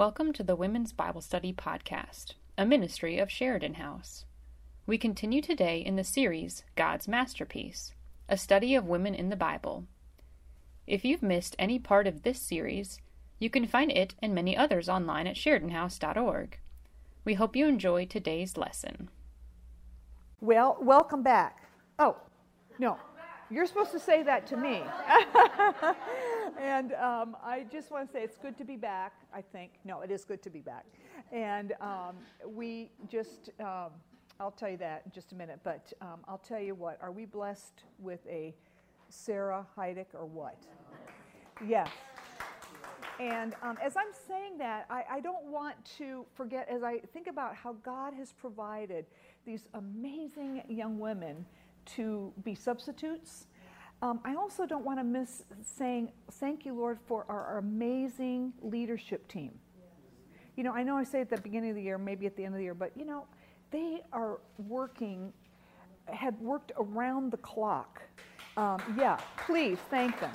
Welcome to the Women's Bible Study Podcast, a ministry of Sheridan House. We continue today in the series God's Masterpiece, a study of women in the Bible. If you've missed any part of this series, you can find it and many others online at SheridanHouse.org. We hope you enjoy today's lesson. Well, welcome back. Oh, no, you're supposed to say that to me. and um, I just want to say it's good to be back, I think. No, it is good to be back. And um, we just, um, I'll tell you that in just a minute, but um, I'll tell you what, are we blessed with a Sarah Heidick or what? Yes. And um, as I'm saying that, I, I don't want to forget, as I think about how God has provided these amazing young women to be substitutes. Um, I also don't want to miss saying thank you, Lord, for our, amazing leadership team. You know, I know I say at the beginning of the year, maybe at the end of the year, but you know, they are working, have worked around the clock. Um, yeah, please thank them.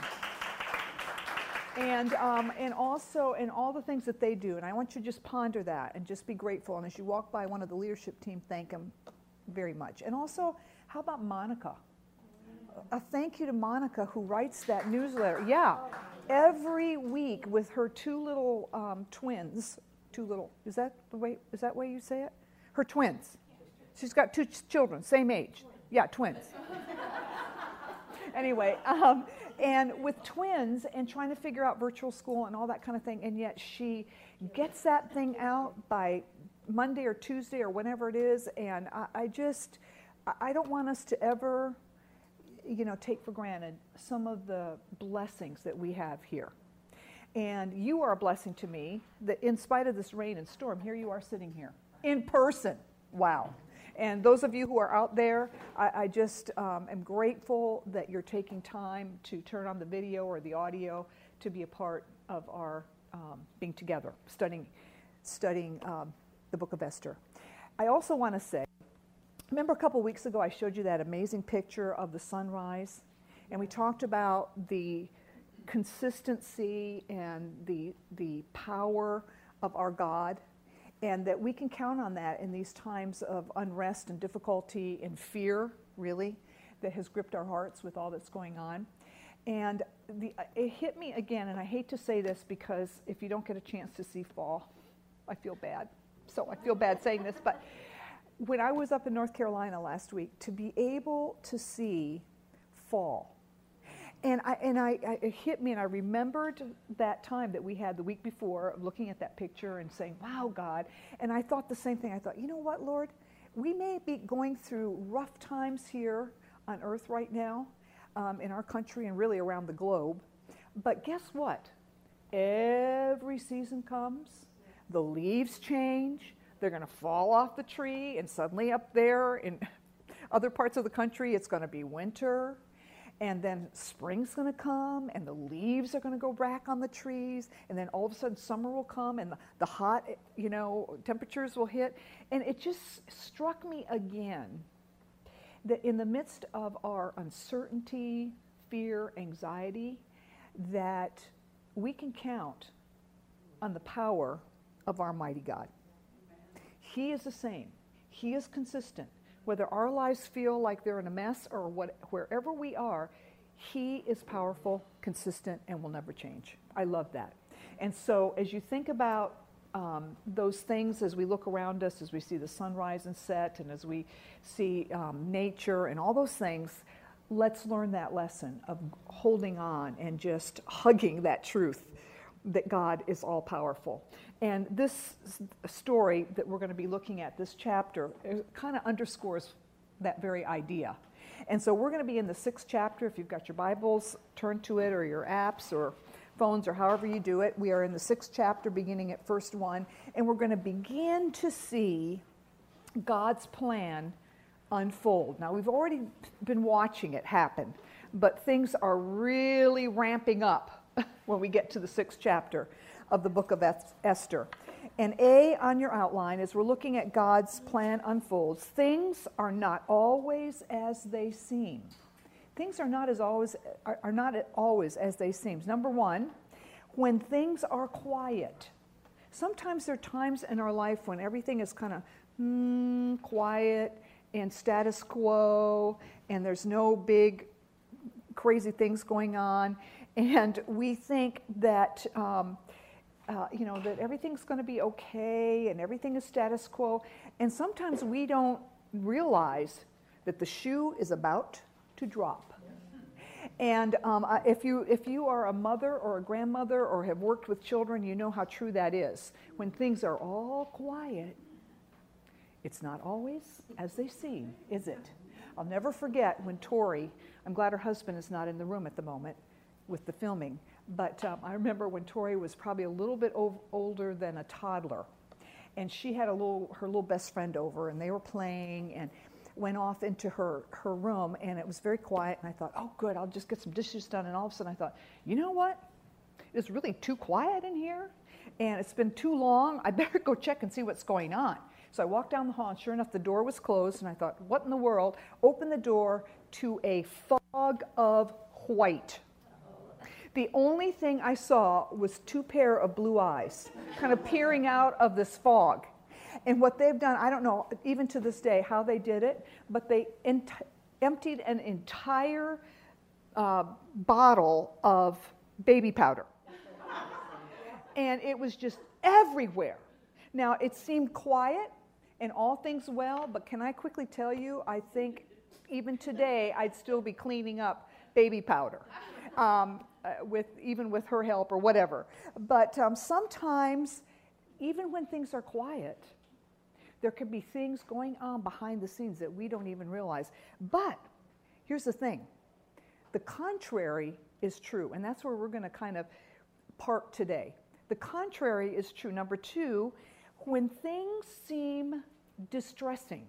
And, um, and also, and all the things that they do. And I want you to just ponder that and just be grateful. And as you walk by one of the leadership team, thank them very much. And also, how about Monica? A thank you to Monica who writes that newsletter. Yeah, every week with her two little um, twins. Two little. Is that the way? Is that way you say it? Her twins. She's got two ch- children, same age. Yeah, twins. anyway, um, and with twins and trying to figure out virtual school and all that kind of thing, and yet she gets that thing out by Monday or Tuesday or whenever it is, and I, I just I don't want us to ever, you know, take for granted some of the blessings that we have here. And you are a blessing to me that in spite of this rain and storm, here you are sitting here in person. Wow. And those of you who are out there, I, I just um, am grateful that you're taking time to turn on the video or the audio to be a part of our um, being together, studying, studying um, the book of Esther. I also want to say, remember a couple weeks ago I showed you that amazing picture of the sunrise? And we talked about the consistency and the, the power of our God and that we can count on that in these times of unrest and difficulty and fear, really, that has gripped our hearts with all that's going on. And the, it hit me again, and I hate to say this because if you don't get a chance to see fall, I feel bad. So I feel bad saying this, but when I was up in North Carolina last week, to be able to see fall and I, and I, I, it hit me, and I remembered that time that we had the week before of looking at that picture and saying, Wow, God. And I thought the same thing. I thought, you know what, Lord? We may be going through rough times here on earth right now, um, in our country, and really around the globe. But guess what? Every season comes, the leaves change, they're going to fall off the tree, and suddenly up there in other parts of the country, it's going to be winter and then spring's going to come and the leaves are going to go back on the trees and then all of a sudden summer will come and the, the hot you know temperatures will hit. And it just struck me again that in the midst of our uncertainty fear anxiety that we can count on the power of our mighty god he is the same he is consistent whether our lives feel like they're in a mess or what, wherever we are, He is powerful, consistent, and will never change. I love that. And so, as you think about um, those things as we look around us, as we see the sunrise and set, and as we see um, nature and all those things, let's learn that lesson of holding on and just hugging that truth that God is all powerful. And this story that we're going to be looking at, this chapter, kind of underscores that very idea. And so we're going to be in the sixth chapter. If you've got your Bibles, turn to it, or your apps, or phones, or however you do it. We are in the sixth chapter, beginning at first one, and we're going to begin to see God's plan unfold. Now, we've already been watching it happen, but things are really ramping up when we get to the sixth chapter of the book of Esther. And A on your outline, as we're looking at God's plan unfolds, things are not always as they seem. Things are not as always are, are not always as they seem. Number one, when things are quiet. Sometimes there are times in our life when everything is kind of mm, quiet and status quo, and there's no big crazy things going on, and we think that. Um, uh, you know that everything's going to be okay and everything is status quo and sometimes we don't realize that the shoe is about to drop and um, if, you, if you are a mother or a grandmother or have worked with children, you know how true that is. When things are all quiet, it's not always as they seem, is it? I'll never forget when Tori, I'm glad her husband is not in the room at the moment with the filming, but um, I remember when Tori was probably a little bit older than a toddler, and she had a little, her little best friend over, and they were playing, and went off into her, her room and it was very quiet. And I thought, oh, good, I'll just get some dishes done. And all of a sudden I thought, you know what? It's really too quiet in here and it's been too long. I better go check and see what's going on. So I walked down the hall and sure enough, the door was closed. And I thought, what in the world? Open the door to a fog of white. The only thing I saw was two pair of blue eyes kind of peering out of this fog. And what they've done, I don't know even to this day how they did it, but they ent- emptied an entire uh, bottle of baby powder. and it was just everywhere. Now, it seemed quiet and all things well, but can I quickly tell you, I think even today I'd still be cleaning up baby powder. Um, with even with her help or whatever. But um, sometimes, even when things are quiet, there can be things going on behind the scenes that we don't even realize. But here's the thing the contrary is true, and that's where we're going to kind of park today. The contrary is true. Number two, when things seem distressing,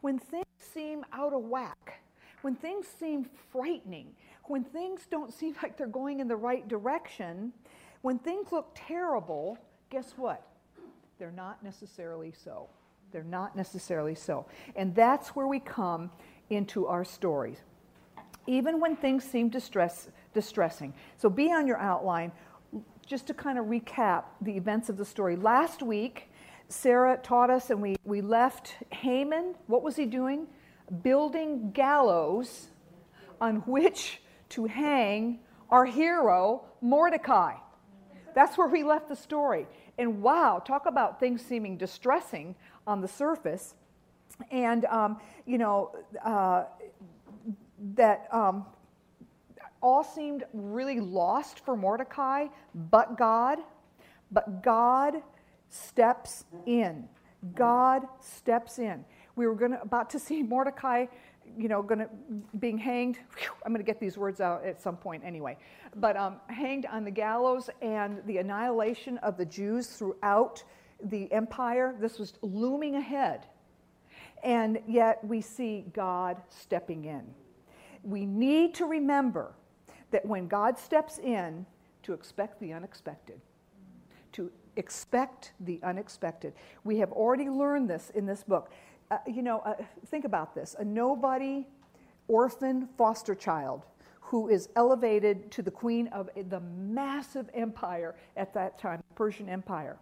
when things seem out of whack, when things seem frightening, when things don't seem like they're going in the right direction, when things look terrible, guess what? They're not necessarily so. They're not necessarily so. And that's where we come into our stories. Even when things seem distress, distressing. So be on your outline just to kind of recap the events of the story. Last week, Sarah taught us, and we, we left Haman. What was he doing? Building gallows on which to hang our hero, Mordecai. That's where we left the story. And wow, talk about things seeming distressing on the surface. And, um, you know, uh, that um, all seemed really lost for Mordecai, but God. But God steps in. God steps in. We were gonna, about to see Mordecai you know, to being hanged. Whew, I'm going to get these words out at some point anyway. But um, hanged on the gallows and the annihilation of the Jews throughout the empire. This was looming ahead, and yet we see God stepping in. We need to remember that when God steps in, to expect the unexpected. To expect the unexpected. We have already learned this in this book uh, you know, uh, think about this a nobody, orphan foster child who is elevated to the queen of the massive empire at that time, the Persian Empire.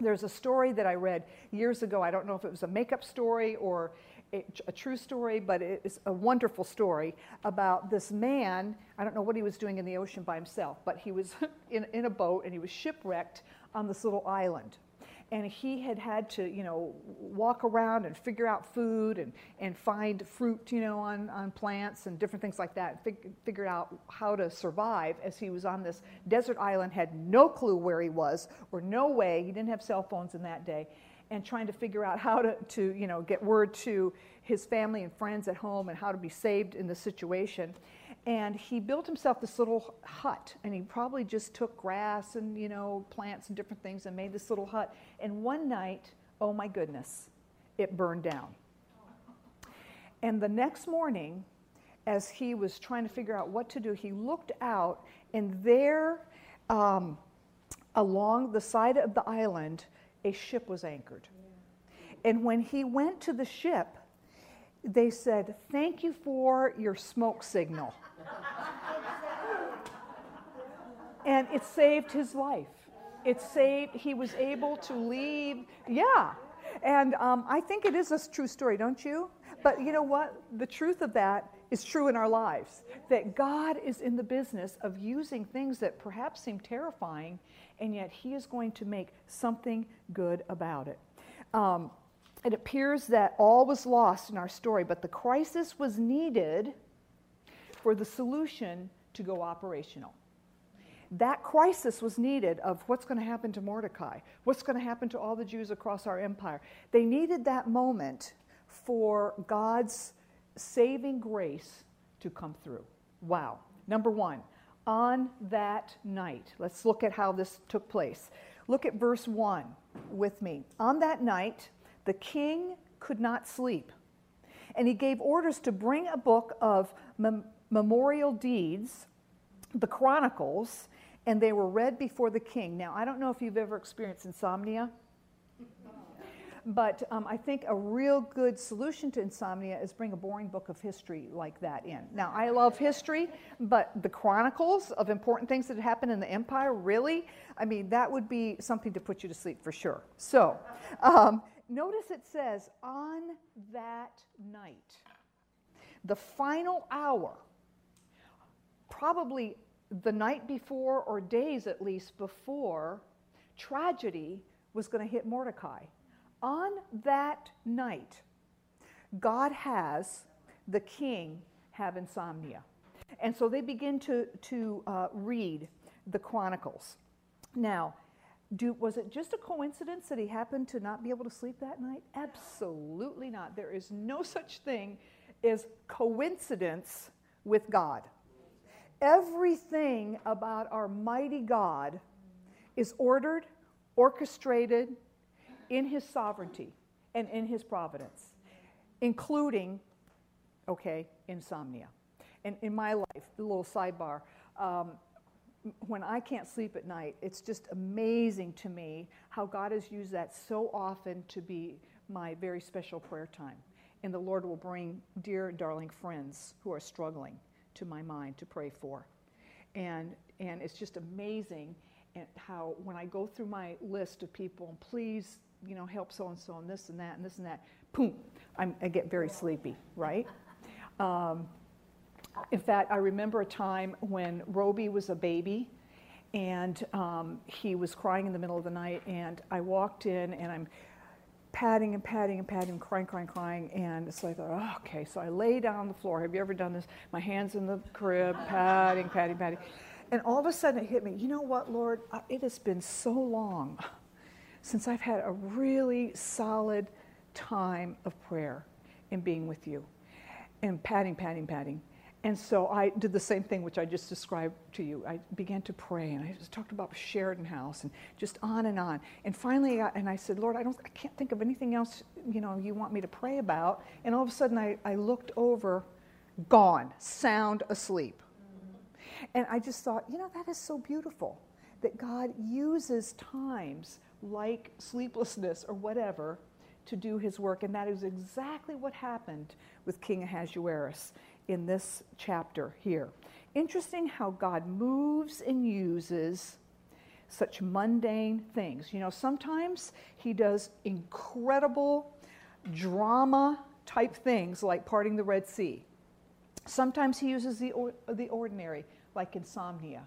There's a story that I read years ago. I don't know if it was a makeup story or a, a, true story, but it's a wonderful story about this man. I don't know what he was doing in the ocean by himself, but he was in, in a boat and he was shipwrecked on this little island and he had had to, you know, walk around and figure out food and, and find fruit, you know, on, on plants and different things like that, Fig- figure out how to survive as he was on this desert island, had no clue where he was or no way, he didn't have cell phones in that day, and trying to figure out how to, to you know, get word to his family and friends at home and how to be saved in the situation and he built himself this little hut and he probably just took grass and you know plants and different things and made this little hut. And one night oh my goodness it burned down. And the next morning as he was trying to figure out what to do he looked out and there um, along the side of the island a ship was anchored. And when he went to the ship they said thank you for your smoke signal and it saved his life. It saved, he was able to leave. Yeah. And um, I think it is a true story, don't you? But you know what? The truth of that is true in our lives. That God is in the business of using things that perhaps seem terrifying, and yet He is going to make something good about it. Um, it appears that all was lost in our story, but the crisis was needed for the solution to go operational. That crisis was needed of what's going to happen to Mordecai, what's going to happen to all the Jews across our empire. They needed that moment for God's saving grace to come through. Wow. Number one, on that night, let's look at how this took place. Look at verse 1 with me. On that night, the king could not sleep, and he gave orders to bring a book of mem- memorial deeds, the Chronicles, and they were read before the king. Now, I don't know if you've ever experienced insomnia. But um, I think a real good solution to insomnia is bring a boring book of history like that in. Now, I love history, but the chronicles of important things that happened in the empire, really, I mean, that would be something to put you to sleep for sure. So, um, notice it says, on that night, the final hour, probably the night before or days at least before, tragedy was going to hit Mordecai on that night, God has the king have insomnia. And so they begin to, to uh, read the Chronicles. Now, do, was it just a coincidence that he happened to not be able to sleep that night? Absolutely not. There is no such thing as coincidence with God. Everything about our mighty God is ordered, orchestrated, in his sovereignty and in his providence, including, okay, insomnia. And in my life, a little sidebar, um, when I can't sleep at night, it's just amazing to me how God has used that so often to be my very special prayer time. And the Lord will bring dear, and darling friends who are struggling to my mind to pray for. And, and it's just amazing how, when I go through my list of people, and please you know, help so and so and this and that and this and that. Boom, I'm, i get very sleepy, right? Um, in fact, I remember a time when Roby was a baby and um, he was crying in the middle of the night, and I walked in and I'm patting and patting and patting, crying, crying, crying, and so I thought, oh, okay. So I lay down on the floor. Have you ever done this? My hands in the crib, patting, patting, patting. And all of a sudden it hit me, you know what, Lord? It has been so long since I've had a really solid time of prayer and being with you and patting, patting, patting. And so I did the same thing, which I just described to you. I began to pray, and I just talked about Sheridan House, and just on and on. And finally, I, and I said, Lord, I don't, I can't think of anything else, you know, you want me to pray about. And all of a sudden, I, I looked over, gone, sound asleep. And I just thought, you know, that is so beautiful that God uses times like sleeplessness or whatever to do his work. And that is exactly what happened with King Ahasuerus in this chapter here. Interesting how God moves and uses such mundane things. You know, sometimes he does incredible drama type things like parting the Red Sea. Sometimes he uses the, or, the ordinary, like insomnia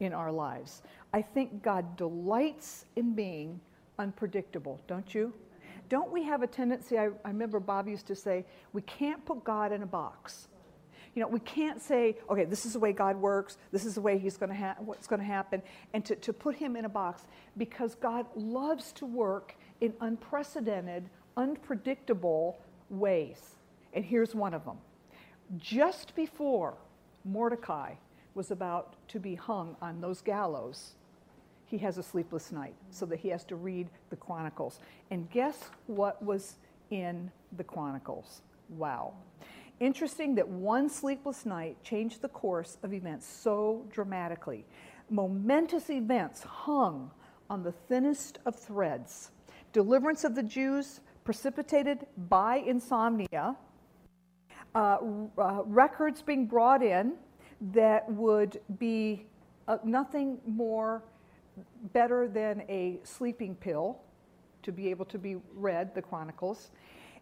in our lives. I think God delights in being unpredictable, don't you? Don't we have a tendency? I, I remember Bob used to say, we can't put God in a box. You know, we can't say, okay, this is the way God works, this is the way He's going to ha- what's going to happen, and to, to put Him in a box because God loves to work in unprecedented, unpredictable ways. And here's one of them. Just before Mordecai was about to be hung on those gallows, he has a sleepless night so that he has to read the Chronicles. And guess what was in the Chronicles? Wow. Interesting that one sleepless night changed the course of events so dramatically. Momentous events hung on the thinnest of threads. Deliverance of the Jews precipitated by insomnia, uh, uh, records being brought in that would be uh, nothing more better than a sleeping pill to be able to be read, the Chronicles.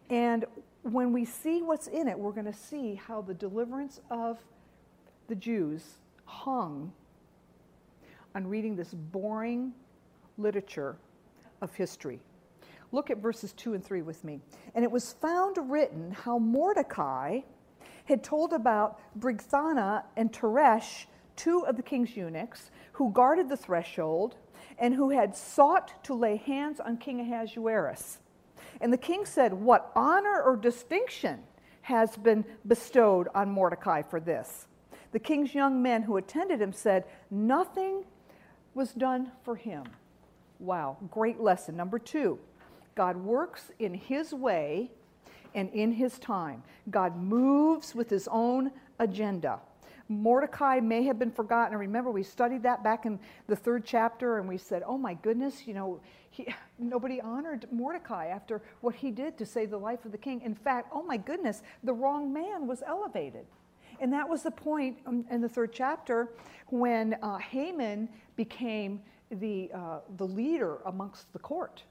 And when we see what's in it, we're going to see how the deliverance of the Jews hung on reading this boring literature of history. Look at verses 2 and 3 with me. And it was found written how Mordecai had told about Bigthana and Teresh, two of the king's eunuchs, who guarded the threshold and who had sought to lay hands on King Ahasuerus. And the king said, What honor or distinction has been bestowed on Mordecai for this? The king's young men who attended him said, Nothing was done for him. Wow, great lesson. Number two, God works in his way and in his time. God moves with his own agenda. Mordecai may have been forgotten. And remember, we studied that back in the third chapter, and we said, oh my goodness, you know, he, nobody honored Mordecai after what he did to save the life of the king. In fact, oh my goodness, the wrong man was elevated. And that was the point in the third chapter when uh, Haman became the, uh, the leader amongst the court.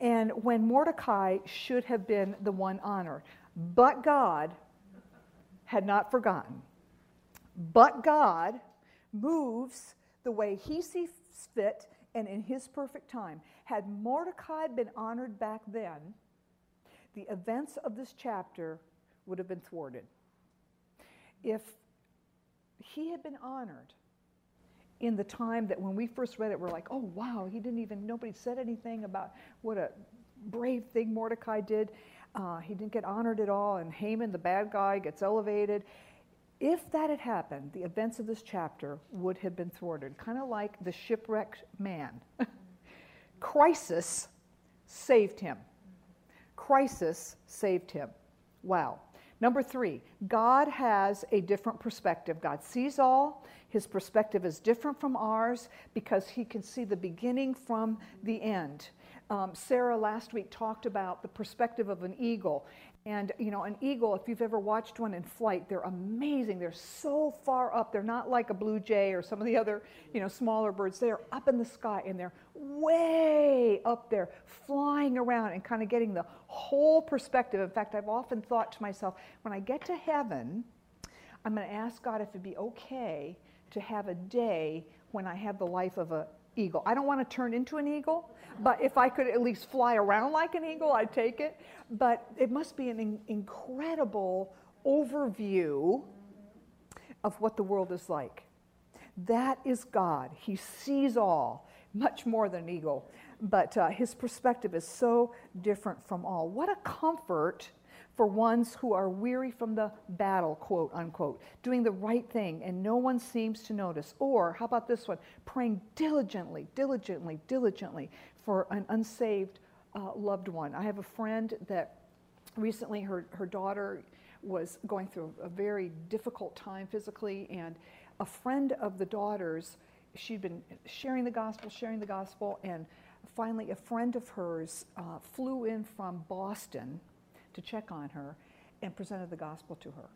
And when Mordecai should have been the one honored. But God had not forgotten. But God moves the way he sees fit and in his perfect time. Had Mordecai been honored back then, the events of this chapter would have been thwarted. If he had been honored in the time that when we first read it, we're like, oh, wow, he didn't even, nobody said anything about what a brave thing Mordecai did. Uh, he didn't get honored at all, and Haman, the bad guy, gets elevated. If that had happened, the events of this chapter would have been thwarted, kind of like the shipwrecked man. Crisis saved him. Crisis saved him. Wow. Number three, God has a different perspective. God sees all. His perspective is different from ours because he can see the beginning from the end. Um, Sarah last week talked about the perspective of an eagle. And, you know, an eagle, if you've ever watched one in flight, they're amazing. They're so far up. They're not like a blue jay or some of the other, you know, smaller birds. They're up in the sky and they're way up there, flying around and kind of getting the whole perspective. In fact, I've often thought to myself, when I get to heaven, I'm going to ask God if it'd be okay to have a day when I have the life of an eagle. I don't want to turn into an eagle, but if I could at least fly around like an eagle, I'd take it. But it must be an in- incredible overview of what the world is like. That is God. He sees all, much more than an eagle. But uh, his perspective is so different from all. What a comfort for ones who are weary from the battle, quote unquote, doing the right thing and no one seems to notice. Or, how about this one? Praying diligently, diligently, diligently for an unsaved uh, loved one. I have a friend that recently her, her daughter was going through a very difficult time physically, and a friend of the daughter's, she'd been sharing the gospel, sharing the gospel, and finally a friend of hers uh, flew in from Boston to check on her and presented the gospel to her.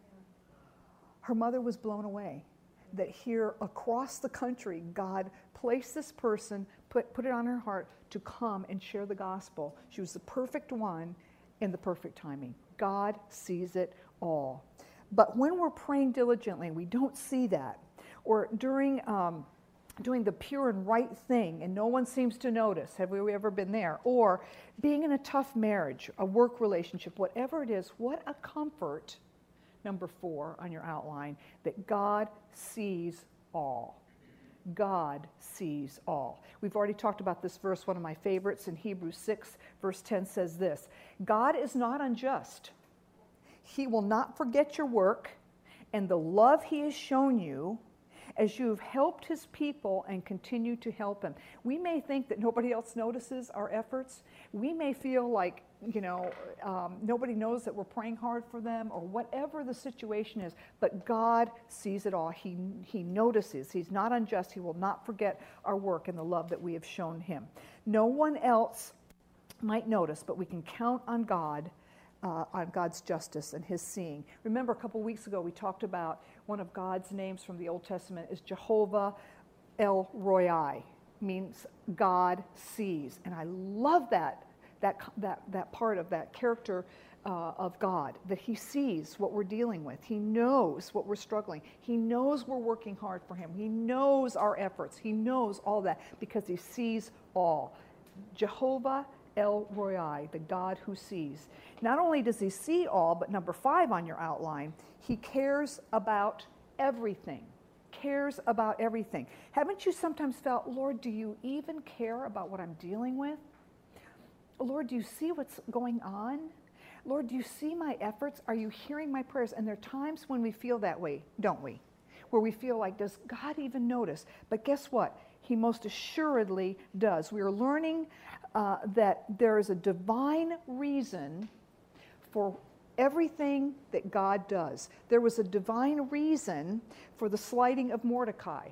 Her mother was blown away that here across the country, God placed this person, put, put it on her heart to come and share the gospel. She was the perfect one in the perfect timing. God sees it all. But when we're praying diligently, we don't see that. Or during um, doing the pure and right thing and no one seems to notice. Have we ever been there? Or being in a tough marriage, a work relationship, whatever it is, what a comfort, number four on your outline, that God sees all. God sees all. We've already talked about this verse, one of my favorites in Hebrews 6, verse 10 says this God is not unjust. He will not forget your work and the love he has shown you as you've helped his people and continue to help him. We may think that nobody else notices our efforts. We may feel like, you know, um, nobody knows that we're praying hard for them or whatever the situation is, but God sees it all. He, he notices. He's not unjust. He will not forget our work and the love that we have shown him. No one else might notice, but we can count on God uh, on God's justice and his seeing. Remember, a couple weeks ago, we talked about one of God's names from the Old Testament is Jehovah El Roi. means God sees. And I love that, that, that, that part of that character uh, of God, that He sees what we're dealing with. He knows what we're struggling. He knows we're working hard for Him. He knows our efforts. He knows all that because He sees all. Jehovah El Roi, the God who sees. Not only does He see all, but number five on your outline, He cares about everything. Cares about everything. Haven't you sometimes felt, Lord, do you even care about what I'm dealing with? Lord, do you see what's going on? Lord, do you see my efforts? Are you hearing my prayers? And there are times when we feel that way, don't we? Where we feel like, does God even notice? But guess what? He most assuredly does. We are learning uh, that there is a divine reason for everything that God does. There was a divine reason for the slighting of Mordecai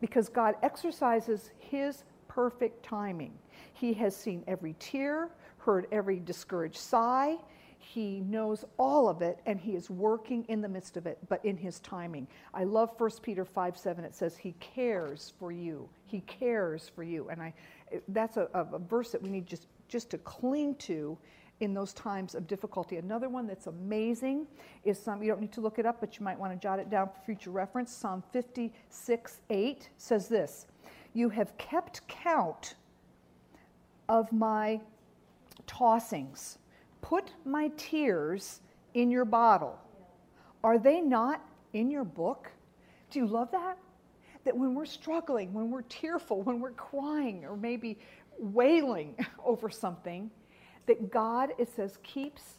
because God exercises his perfect timing. He has seen every tear, heard every discouraged sigh, he knows all of it and he is working in the midst of it, but in his timing. I love 1 Peter 5 7. It says, He cares for you. He cares for you. And I, that's a, a verse that we need just, just to cling to in those times of difficulty. Another one that's amazing is some, you don't need to look it up, but you might want to jot it down for future reference. Psalm 56 8 says this You have kept count of my tossings Put my tears in your bottle. Are they not in your book? Do you love that? That when we're struggling, when we're tearful, when we're crying, or maybe wailing over something, that God, it says, keeps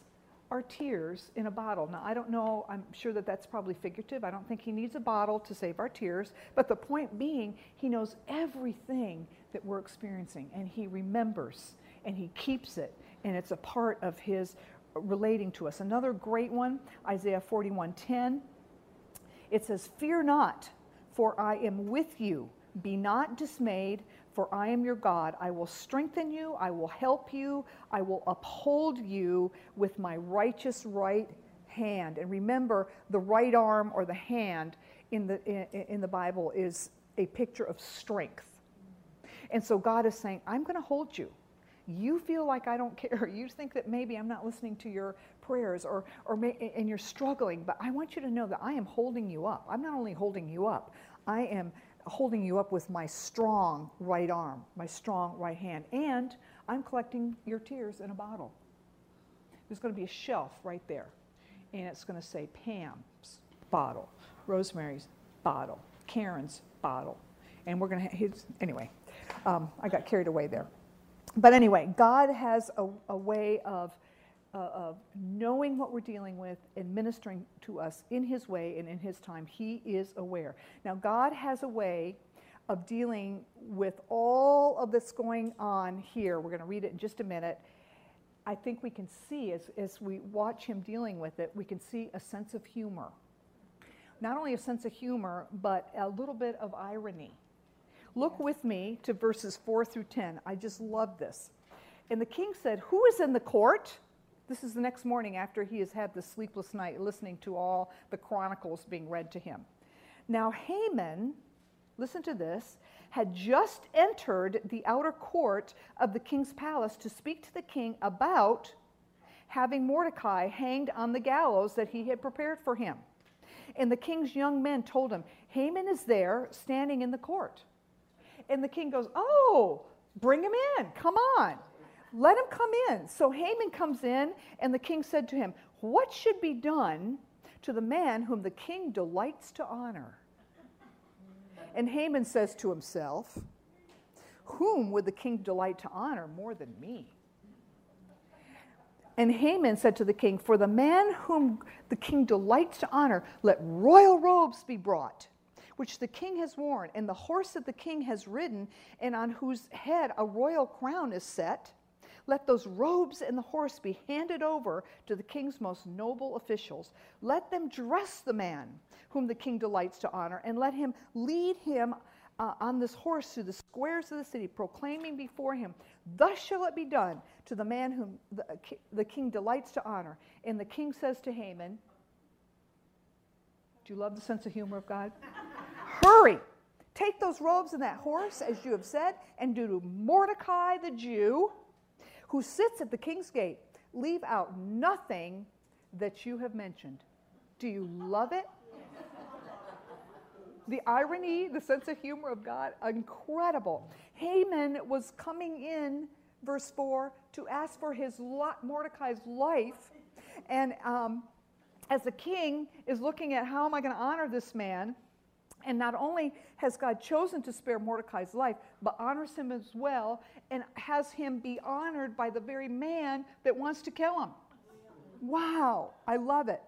our tears in a bottle. Now, I don't know, I'm sure that that's probably figurative. I don't think He needs a bottle to save our tears. But the point being, He knows everything that we're experiencing, and He remembers, and He keeps it, and it's a part of his relating to us. Another great one, Isaiah 41:10. It says, "Fear not, for I am with you. Be not dismayed, for I am your God. I will strengthen you, I will help you, I will uphold you with my righteous right hand." And remember, the right arm or the hand in the in, in the Bible is a picture of strength. And so God is saying, "I'm going to hold you you feel like I don't care. You think that maybe I'm not listening to your prayers or, or may, and you're struggling, but I want you to know that I am holding you up. I'm not only holding you up, I am holding you up with my strong right arm, my strong right hand, and I'm collecting your tears in a bottle. There's going to be a shelf right there, and it's going to say Pam's bottle, Rosemary's bottle, Karen's bottle, and we're going to, anyway, um, I got carried away there but anyway, God has a, a way of, uh, of knowing what we're dealing with and ministering to us in His way and in His time. He is aware. Now, God has a way of dealing with all of this going on here. We're going to read it in just a minute. I think we can see, as, as we watch Him dealing with it, we can see a sense of humor. Not only a sense of humor, but a little bit of irony Look with me to verses 4 through 10. I just love this. And the king said, Who is in the court? This is the next morning after he has had the sleepless night listening to all the chronicles being read to him. Now, Haman, listen to this, had just entered the outer court of the king's palace to speak to the king about having Mordecai hanged on the gallows that he had prepared for him. And the king's young men told him, Haman is there standing in the court. And the king goes, Oh, bring him in. Come on. Let him come in. So Haman comes in, and the king said to him, What should be done to the man whom the king delights to honor? And Haman says to himself, Whom would the king delight to honor more than me? And Haman said to the king, For the man whom the king delights to honor, let royal robes be brought which the king has worn, and the horse that the king has ridden, and on whose head a royal crown is set, let those robes and the horse be handed over to the king's most noble officials. Let them dress the man whom the king delights to honor, and let him lead him uh, on this horse through the squares of the city, proclaiming before him, Thus shall it be done to the man whom the, the king delights to honor. And the king says to Haman, Do you love the sense of humor of God? Hurry, Take those robes and that horse, as you have said, and do to Mordecai the Jew, who sits at the king's gate. Leave out nothing that you have mentioned. Do you love it? the irony, the sense of humor of God, incredible. Haman was coming in, verse 4, to ask for his lot, Mordecai's life. And um, as the king is looking at how am I going to honor this man, and not only has God chosen to spare Mordecai's life, but honors him as well and has him be honored by the very man that wants to kill him. Wow, I love it.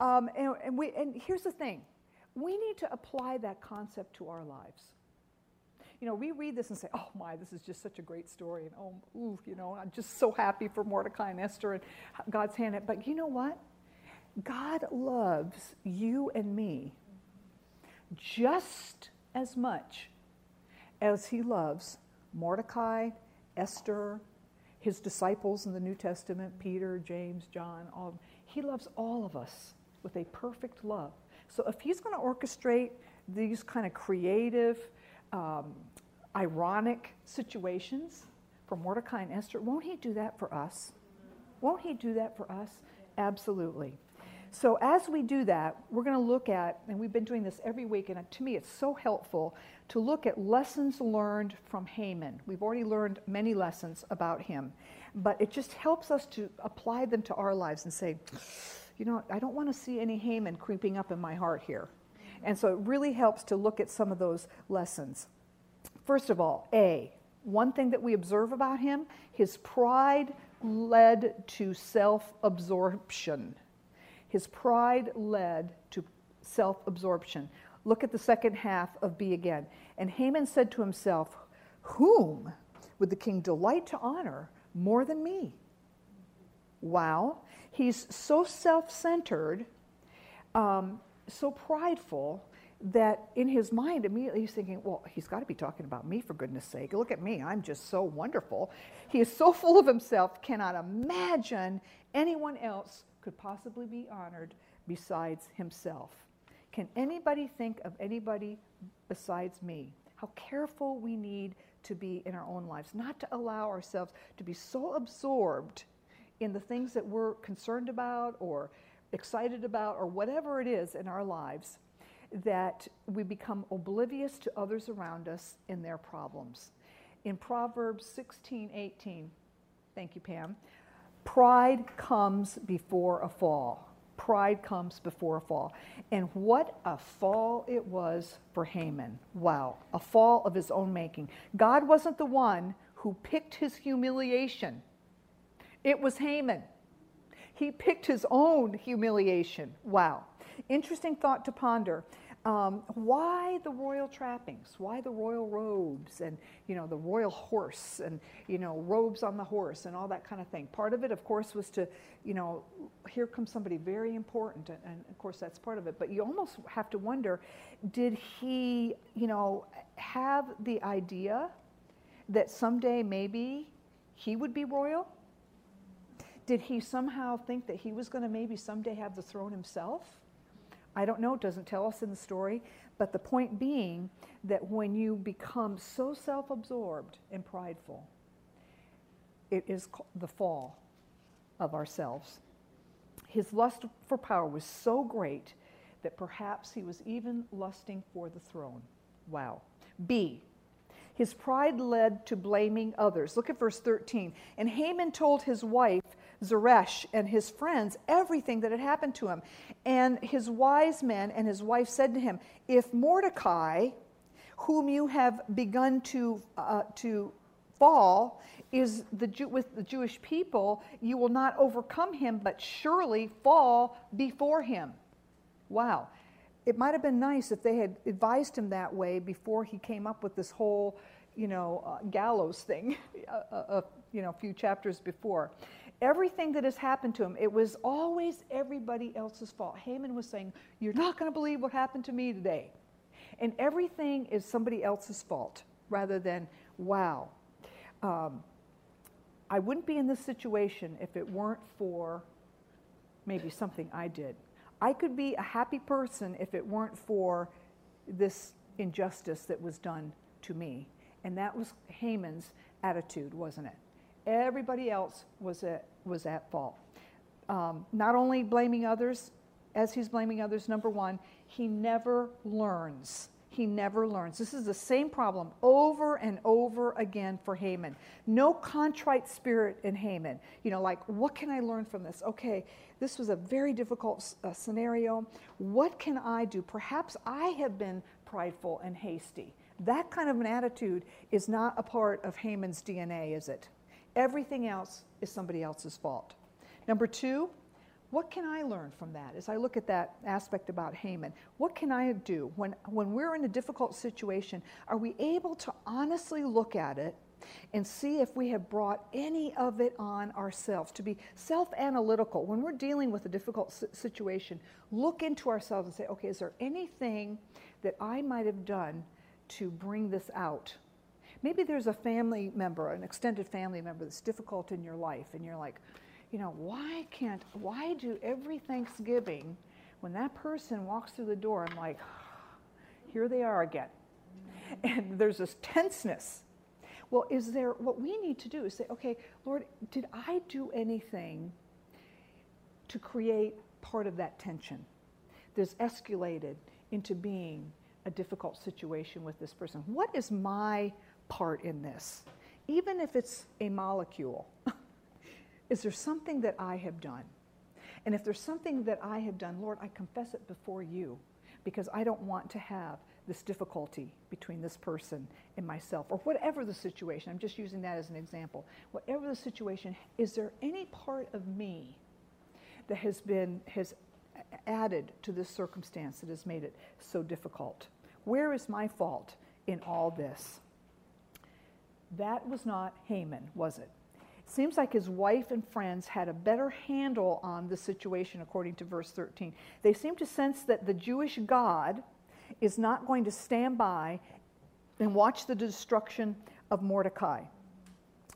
Um, and, and, we, and here's the thing we need to apply that concept to our lives. You know, we read this and say, oh my, this is just such a great story. And oh, ooh, you know, I'm just so happy for Mordecai and Esther and God's hand. But you know what? God loves you and me just as much as he loves Mordecai, Esther, his disciples in the New Testament, Peter, James, John, all, he loves all of us with a perfect love. So if he's going to orchestrate these kind of creative, um, ironic situations for Mordecai and Esther, won't he do that for us? Won't he do that for us? Absolutely. So, as we do that, we're going to look at, and we've been doing this every week, and to me it's so helpful to look at lessons learned from Haman. We've already learned many lessons about him, but it just helps us to apply them to our lives and say, you know, I don't want to see any Haman creeping up in my heart here. And so it really helps to look at some of those lessons. First of all, A, one thing that we observe about him, his pride led to self absorption. His pride led to self absorption. Look at the second half of B again. And Haman said to himself, Whom would the king delight to honor more than me? Wow. He's so self centered, um, so prideful, that in his mind, immediately he's thinking, well, he's got to be talking about me for goodness sake. Look at me, I'm just so wonderful. He is so full of himself, cannot imagine anyone else could possibly be honored besides himself. Can anybody think of anybody besides me? How careful we need to be in our own lives, not to allow ourselves to be so absorbed in the things that we're concerned about or excited about or whatever it is in our lives that we become oblivious to others around us in their problems. In Proverbs 16 18, thank you, Pam, Pride comes before a fall. Pride comes before a fall. And what a fall it was for Haman. Wow, a fall of his own making. God wasn't the one who picked his humiliation, it was Haman. He picked his own humiliation. Wow. Interesting thought to ponder. Um, why the royal trappings? Why the royal robes and you know the royal horse and you know robes on the horse and all that kind of thing? Part of it, of course, was to you know here comes somebody very important, and, and of course that's part of it. But you almost have to wonder, did he you know have the idea that someday maybe he would be royal? Did he somehow think that he was going to maybe someday have the throne himself? I don't know, it doesn't tell us in the story, but the point being that when you become so self absorbed and prideful, it is the fall of ourselves. His lust for power was so great that perhaps he was even lusting for the throne. Wow. B. His pride led to blaming others. Look at verse 13. And Haman told his wife Zeresh and his friends everything that had happened to him. And his wise men and his wife said to him, If Mordecai, whom you have begun to, uh, to fall, is the Jew, with the Jewish people, you will not overcome him, but surely fall before him. Wow. It might have been nice if they had advised him that way before he came up with this whole, you know, uh, gallows thing, a, a, you know, a few chapters before everything that has happened to him, it was always everybody else's fault. Haman was saying, You're not going to believe what happened to me today. And everything is somebody else's fault rather than, wow. Um, I wouldn't be in this situation if it weren't for maybe something I did. I could be a happy person if it weren't for this injustice that was done to me. And that was Haman's attitude, wasn't it? Everybody else was at, was at fault. Um, not only blaming others, as he's blaming others, number one, he never learns. He never learns. This is the same problem over and over again for Haman. No contrite spirit in Haman. You know, like, what can I learn from this? Okay, this was a very difficult uh, scenario. What can I do? Perhaps I have been prideful and hasty. That kind of an attitude is not a part of Haman's DNA, is it? Everything else is somebody else's fault. Number two, what can I learn from that as I look at that aspect about Haman? What can I do when, when we're in a difficult situation? Are we able to honestly look at it and see if we have brought any of it on ourselves? To be self analytical. When we're dealing with a difficult situation, look into ourselves and say, okay, is there anything that I might have done to bring this out? Maybe there's a family member, an extended family member that's difficult in your life, and you're like, you know, why can't, why do every Thanksgiving, when that person walks through the door, I'm like, here they are again. Mm-hmm. And there's this tenseness. Well, is there, what we need to do is say, okay, Lord, did I do anything to create part of that tension that's escalated into being a difficult situation with this person? What is my part in this? Even if it's a molecule. Is there something that I have done? And if there's something that I have done, Lord, I confess it before you because I don't want to have this difficulty between this person and myself, or whatever the situation. I'm just using that as an example. Whatever the situation, is there any part of me that has been has added to this circumstance that has made it so difficult? Where is my fault in all this? That was not Haman, was it? Seems like his wife and friends had a better handle on the situation, according to verse 13. They seem to sense that the Jewish God is not going to stand by and watch the destruction of Mordecai.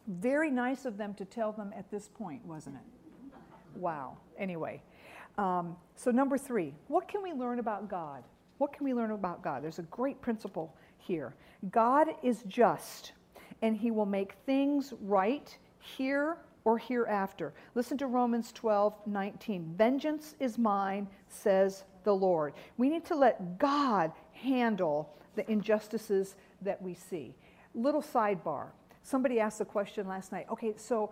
Very nice of them to tell them at this point, wasn't it? Wow. Anyway, um, so number three, what can we learn about God? What can we learn about God? There's a great principle here. God is just, and he will make things right here or hereafter. Listen to Romans 12, 19. Vengeance is mine, says the Lord. We need to let God handle the injustices that we see. Little sidebar. Somebody asked a question last night. Okay, so,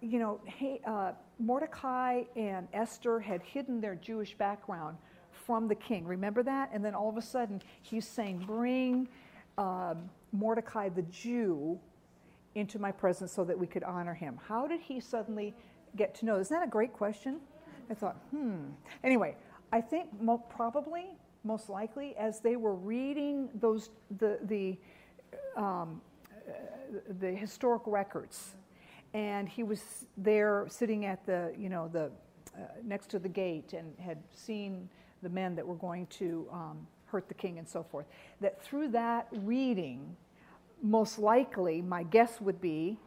you know, hey, uh, Mordecai and Esther had hidden their Jewish background from the king. Remember that? And then all of a sudden, he's saying, Bring uh, Mordecai the Jew into my presence so that we could honor him. How did he suddenly get to know? Isn't that a great question? I thought, hmm. Anyway, I think mo- probably, most likely, as they were reading those the the um, the historic records, and he was there sitting at the you know the uh, next to the gate and had seen the men that were going to um, hurt the king and so forth. That through that reading, most likely, my guess would be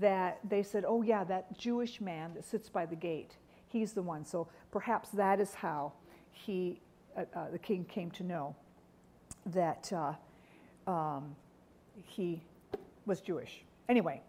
that they said, oh, yeah, that Jewish man that sits by the gate, he's the one. So perhaps that is how he, uh, uh, the king came to know that uh, um, he was Jewish. Anyway,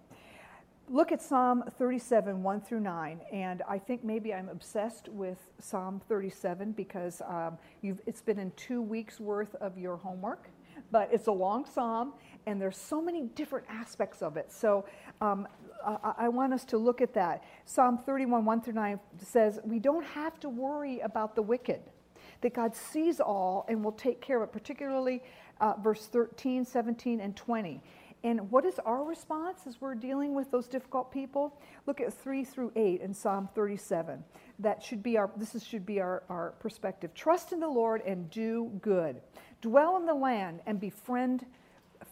look at Psalm 37, 1 through 9. And I think maybe I'm obsessed with Psalm 37 because um, it's been in two weeks' worth of your homework. But it's a long psalm, and there's so many different aspects of it. So um, I, I, want us to look at that. Psalm 31, 1 through 9 says, We don't have to worry about the wicked, that God sees all and will take care of it, particularly uh, verse 13, 17, and 20. And what is our response as we're dealing with those difficult people? Look at 3 through 8 in Psalm 37. That should be our this is, should be our, our perspective. Trust in the Lord and do good. Dwell in the land and befriend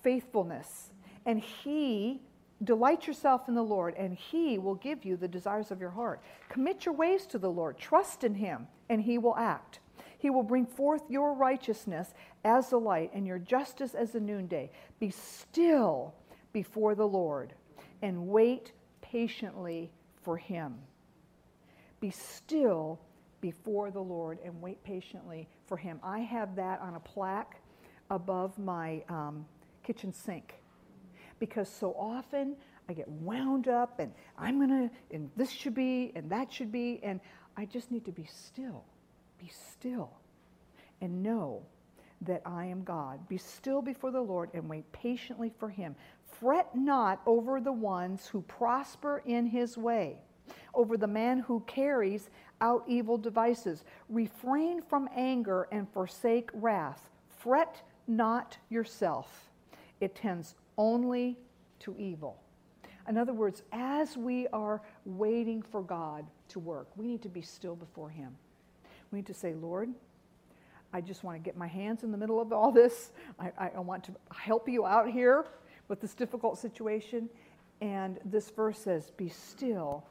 faithfulness. And he, delight yourself in the Lord, and he will give you the desires of your heart. Commit your ways to the Lord, trust in him, and he will act. He will bring forth your righteousness as the light and your justice as the noonday. Be still before the Lord and wait patiently for him. Be still before the Lord and wait patiently for him. I have that on a plaque above my um, kitchen sink because so often I get wound up and I'm to, and this should be, and that should be, and I just need to be still. Be still and know that I am God. Be still before the Lord and wait patiently for him. Fret not over the ones who prosper in his way, over the man who carries out evil devices. Refrain from anger and forsake wrath. Fret not yourself, it tends only to evil. In other words, as we are waiting for God to work, we need to be still before Him. We need to say, Lord, I just want to get my hands in the middle of all this. I, I, want to help you out here with this difficult situation. And this verse says, Be still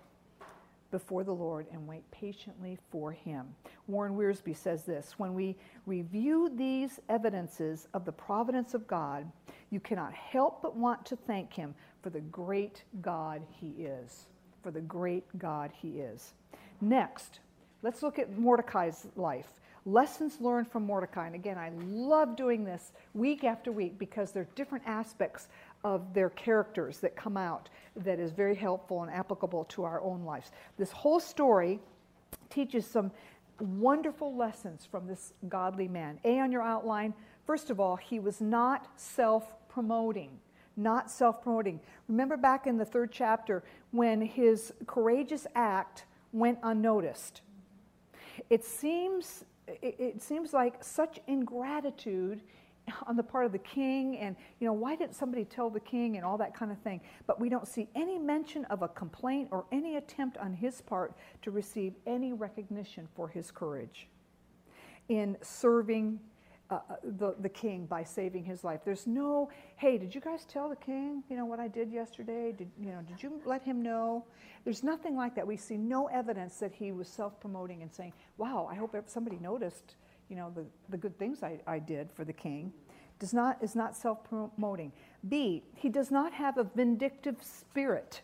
before the Lord and wait patiently for him. Warren Wiersbe says this When we review these evidences of the providence of God, you cannot help but want to thank him for the great God he is. For the great God he is. Next, let's look at Mordecai's life. Lessons learned from Mordecai. And again, I love doing this week after week because there are different aspects of their characters that come out that is very helpful and applicable to our own lives. This whole story teaches some wonderful lessons from this godly man. A on your outline, first of all, he was not self promoting. Not self promoting. Remember back in the third chapter when his courageous act went unnoticed. It seems, it, it seems like such ingratitude on the part of the king and you know why didn't somebody tell the king and all that kind of thing? But we don't see any mention of a complaint or any attempt on his part to receive any recognition for his courage in serving uh, uh, the, the king by saving his life there's no hey did you guys tell the king you know what i did yesterday did you know did you let him know there's nothing like that we see no evidence that he was self-promoting and saying wow i hope somebody noticed you know, the, the good things I, I did for the king, does not, is not self promoting. B, he does not have a vindictive spirit.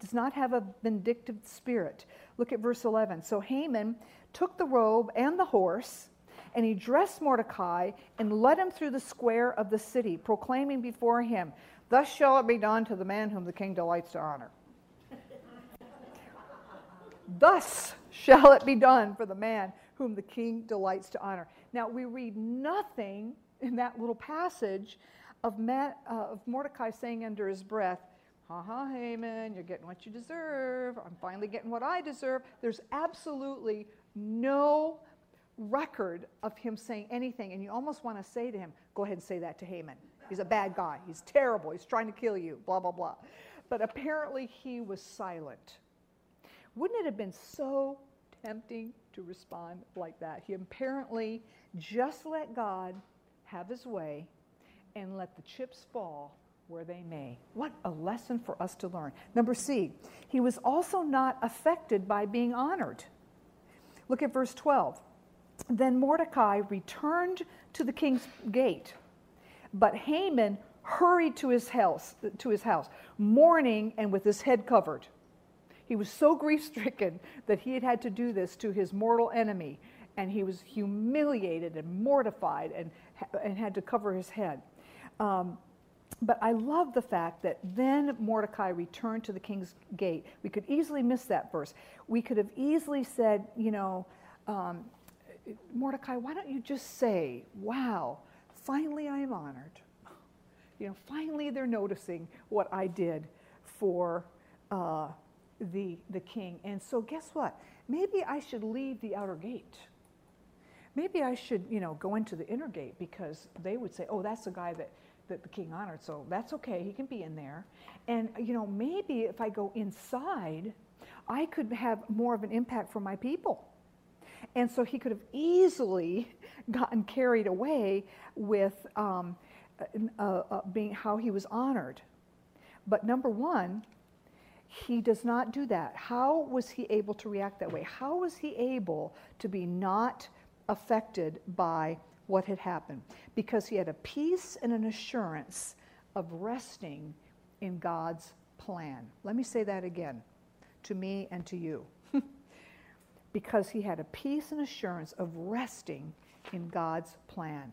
Does not have a vindictive spirit. Look at verse 11. So Haman took the robe and the horse, and he dressed Mordecai and led him through the square of the city, proclaiming before him, Thus shall it be done to the man whom the king delights to honor. Thus shall it be done for the man whom the king delights to honor. Now, we read nothing in that little passage of, Matt, uh, of Mordecai saying under his breath, Ha ha, Haman, you're getting what you deserve. I'm finally getting what I deserve. There's absolutely no record of him saying anything. And you almost want to say to him, Go ahead and say that to Haman. He's a bad guy. He's terrible. He's trying to kill you, blah, blah, blah. But apparently he was silent. Wouldn't it have been so tempting to respond like that. He apparently just let God have his way and let the chips fall where they may. What a lesson for us to learn. Number C, he was also not affected by being honored. Look at verse 12. Then Mordecai returned to the king's gate, but Haman hurried to his house, to his house, mourning and with his head covered. He was so grief stricken that he had had to do this to his mortal enemy, and he was humiliated and mortified and, and had to cover his head. Um, but I love the fact that then Mordecai returned to the king's gate. We could easily miss that verse. We could have easily said, you know, um, Mordecai, why don't you just say, wow, finally I am honored. You know, finally they're noticing what I did for uh, the, the king. And so, guess what? Maybe I should leave the outer gate. Maybe I should, you know, go into the inner gate because they would say, oh, that's the guy that, that the king honored, so that's okay, he can be in there. And, you know, maybe if I go inside, I could have more of an impact for my people. And so he could have easily gotten carried away with um, uh, uh, being how he was honored. But number one, he does not do that. How was he able to react that way? How was he able to be not affected by what had happened? Because he had a peace and an assurance of resting in God's plan. Let me say that again to me and to you. Because he had a peace and assurance of resting in God's plan.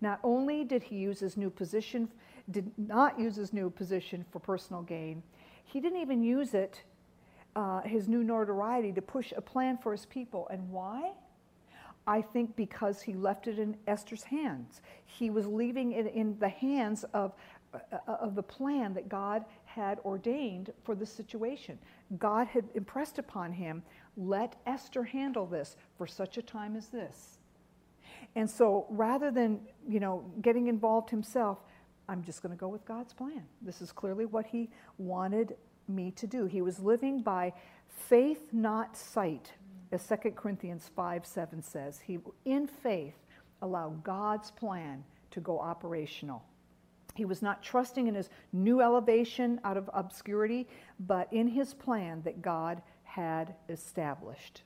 Not only did he use his new position, did not use his new position for personal gain, he didn't even use it, uh, his new notoriety, to push a plan for his people. And why? I think because he left it in Esther's hands. He was leaving it in the hands of, uh, of the plan that God had ordained for the situation. God had impressed upon him, let Esther handle this for such a time as this. And so rather than, you know, getting involved himself, I'm just going to go with God's plan. This is clearly what he wanted me to do. He was living by faith, not sight, as 2 Corinthians 5 7 says. He, in faith, allowed God's plan to go operational. He was not trusting in his new elevation out of obscurity, but in his plan that God had established.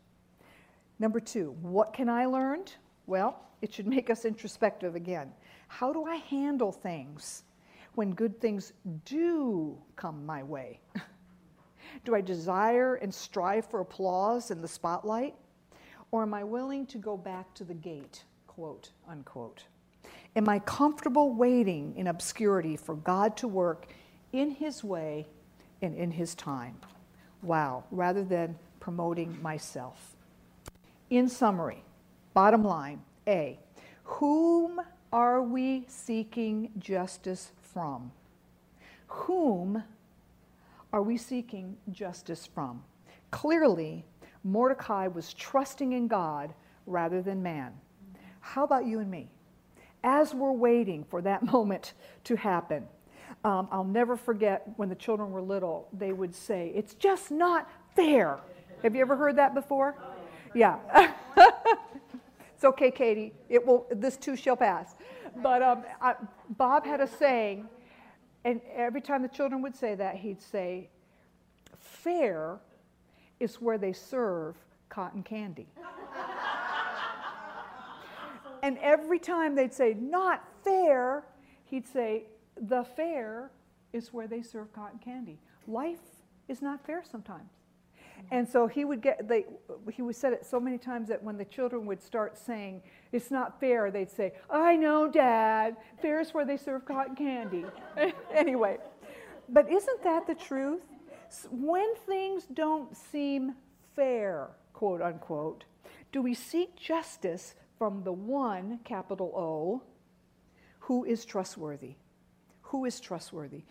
Number two, what can I learn? Well, it should make us introspective again. How do I handle things when good things do come my way? do I desire and strive for applause and the spotlight? Or am I willing to go back to the gate, quote, unquote? Am I comfortable waiting in obscurity for God to work in His way and in His time? Wow, rather than promoting myself. In summary, bottom line A, whom are we seeking justice from? Whom are we seeking justice from? Clearly, Mordecai was trusting in God rather than man. How about you and me? as we're waiting for that moment to happen. Um, I'll never forget when the children were little, they would say, It's just not fair. Have you ever heard that before? Yeah. it's okay, Katie. It will, this too shall pass. But um, I, Bob had a saying, and every time the children would say that, he'd say, Fair is where they serve cotton candy. And every time they'd say, not fair, he'd say, the fair is where they serve cotton candy. Life is not fair sometimes. And so he would get, they, he would said it so many times that when the children would start saying, it's not fair, they'd say, I know, Dad, fair is where they serve cotton candy. anyway, but isn't that the truth? When things don't seem fair, quote unquote, do we seek justice from the one, capital O, who is trustworthy. Who is trustworthy?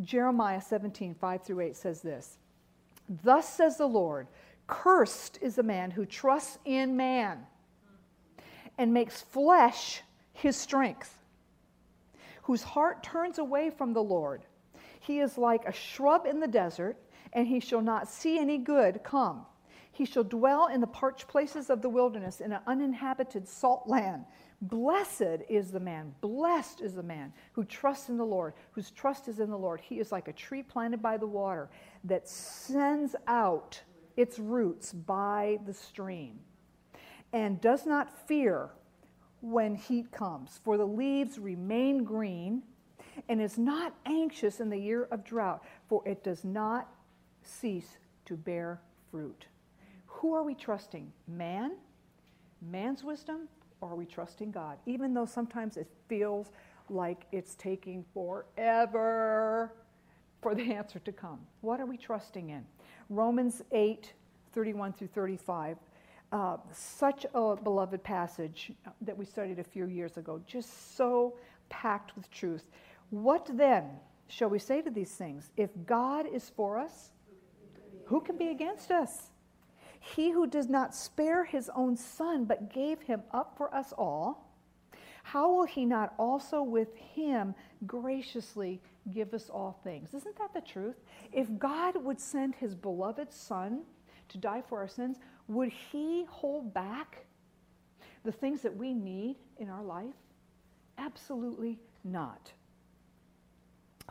Jeremiah 17, 5 through 8 says this Thus says the Lord, cursed is the man who trusts in man and makes flesh his strength, whose heart turns away from the Lord. He is like a shrub in the desert, and he shall not see any good come. He shall dwell in the parched places of the wilderness, in an uninhabited salt land. Blessed is the man, blessed is the man who trusts in the Lord, whose trust is in the Lord. He is like a tree planted by the water that sends out its roots by the stream and does not fear when heat comes, for the leaves remain green and is not anxious in the year of drought, for it does not cease to bear fruit. Who are we trusting? Man? Man's wisdom? Are we trusting God? Even though sometimes it feels like it's taking forever for the answer to come. What are we trusting in? Romans 8 31 through 35. Uh, such a beloved passage that we studied a few years ago, just so packed with truth. What then shall we say to these things? If God is for us, who can be against us? He who does not spare his own son, but gave him up for us all, how will he not also with him graciously give us all things? Isn't that the truth? If God would send his beloved son to die for our sins, would he hold back the things that we need in our life? Absolutely not.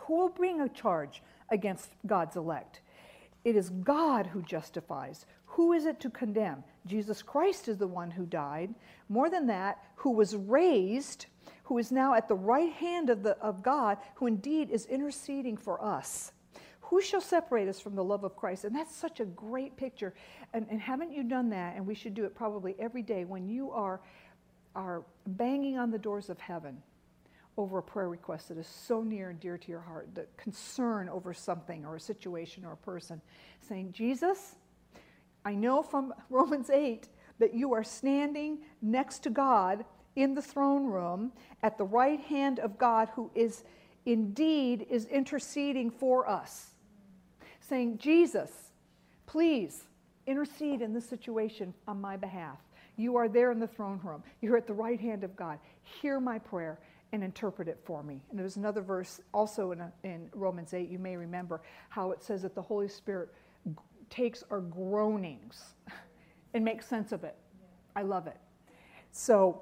Who will bring a charge against God's elect? It is God who justifies. Who is it to condemn? Jesus Christ is the one who died. More than that, who was raised, who is now at the right hand of, the, of God, who indeed is interceding for us. Who shall separate us from the love of Christ? And that's such a great picture. And, and haven't you done that? And we should do it probably every day when you are, are banging on the doors of heaven over a prayer request that is so near and dear to your heart, the concern over something or a situation or a person, saying, Jesus, I know from Romans 8 that you are standing next to God in the throne room at the right hand of God who is indeed is interceding for us. Saying, Jesus, please intercede in this situation on my behalf. You are there in the throne room. You're at the right hand of God. Hear my prayer and interpret it for me. And there's another verse also in, a, in Romans 8, you may remember how it says that the Holy Spirit takes our groanings and makes sense of it. I love it. So,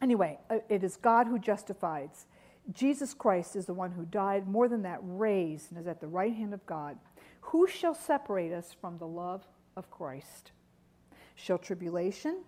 anyway, uh, it is God who justifies. Jesus Christ is the one who died, more than that, raised, and is at the right hand of God. Who shall separate us from the love of Christ? Shall tribulation,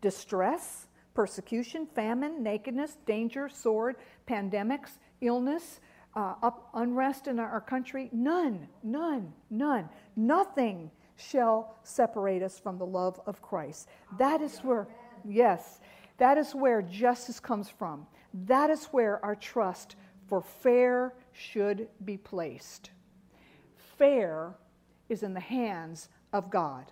distress, persecution, famine, nakedness, danger, sword, pandemics, illness, uh, up, unrest in our country? None, none, none. Nothing shall separate us from the love of Christ. That is where, yes, that is where justice comes from. That is where our trust for fair should be placed. Fair is in the hands of God.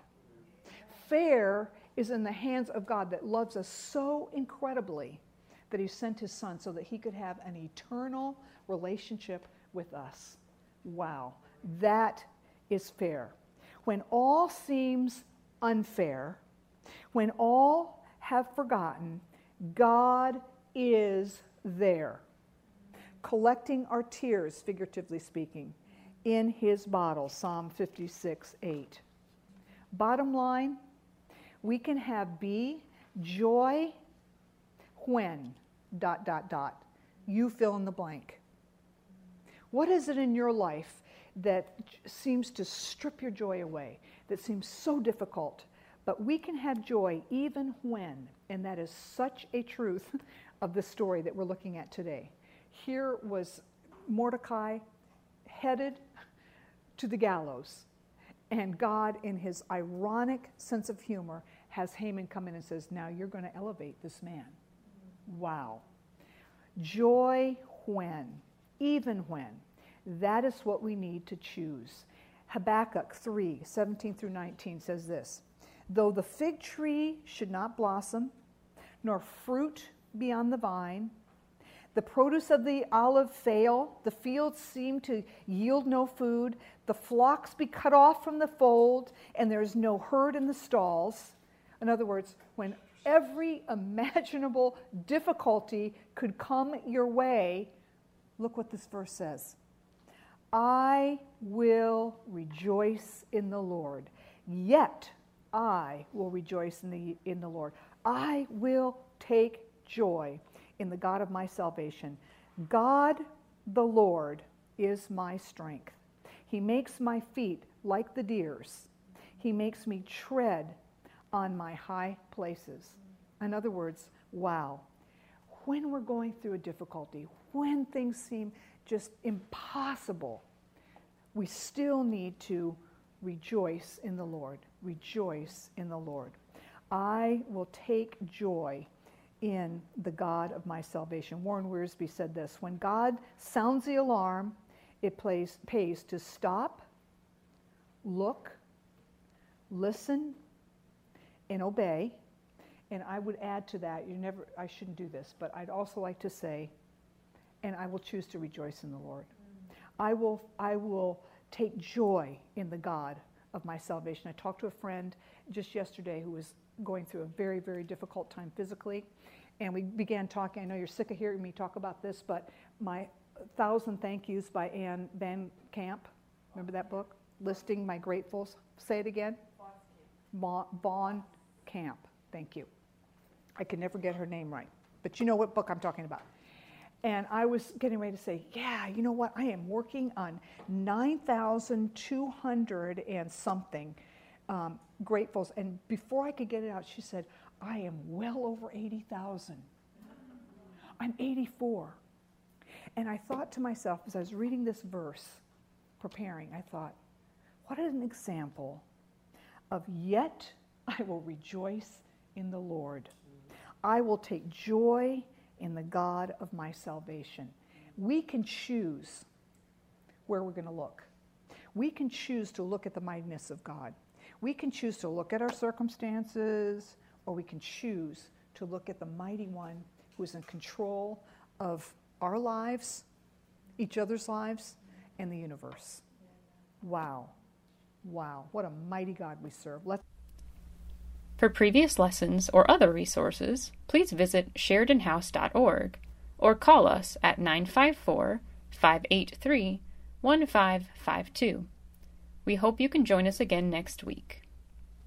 Fair is in the hands of God that loves us so incredibly that he sent his son so that he could have an eternal relationship with us. Wow, that is fair. When all seems unfair, when all have forgotten, God is there, collecting our tears, figuratively speaking, in his bottle, Psalm 56 8. Bottom line, we can have B, joy, when, dot, dot, dot. You fill in the blank. What is it in your life that seems to strip your joy away, that seems so difficult? But we can have joy even when, and that is such a truth of the story that we're looking at today. Here was Mordecai headed to the gallows. And God, in his ironic sense of humor, has Haman come in and says, Now you're going to elevate this man. Wow. Joy when, even when. That is what we need to choose. Habakkuk 3 17 through 19 says this Though the fig tree should not blossom, nor fruit be on the vine, the produce of the olive fail, the fields seem to yield no food, the flocks be cut off from the fold, and there's no herd in the stalls. In other words, when every imaginable difficulty could come your way, look what this verse says I will rejoice in the Lord, yet I will rejoice in the, in the Lord. I will take joy in the God of my salvation. God the Lord is my strength. He makes my feet like the deer's. He makes me tread on my high places. In other words, wow. When we're going through a difficulty, when things seem just impossible, we still need to rejoice in the Lord. Rejoice in the Lord. I will take joy in the God of my salvation. Warren Wiersbe said this When God sounds the alarm, it plays, pays to stop, look, listen, and obey. And I would add to that, you never, I shouldn't do this, but I'd also like to say, and I will choose to rejoice in the Lord. I will, I will take joy in the God of my salvation. I talked to a friend just yesterday who was going through a very, very difficult time physically. And we began talking. I know you're sick of hearing me talk about this, but my Thousand Thank Yous by Anne Van Camp. Remember that book? Listing my gratefuls. Say it again. Vaughn Camp. Thank you. I can never get her name right, but you know what book I'm talking about. And I was getting ready to say, yeah, you know what? I am working on 9,200 and something um, gratefuls. And before I could get it out, she said, I am well over 80,000. I'm 84. And I thought to myself, as I was reading this verse, preparing, I thought, what an example of yet I will rejoice in the Lord. I will take joy in the God of my salvation. We can choose where we're going to look. We can choose to look at the mightiness of God. We can choose to look at our circumstances, or we can choose to look at the mighty one who is in control of our lives, each other's lives, and the universe. Wow. Wow. What a mighty God we serve. Let's For previous lessons or other resources, please visit SheridanHouse.org or call us at 954 583 1552. We hope you can join us again next week.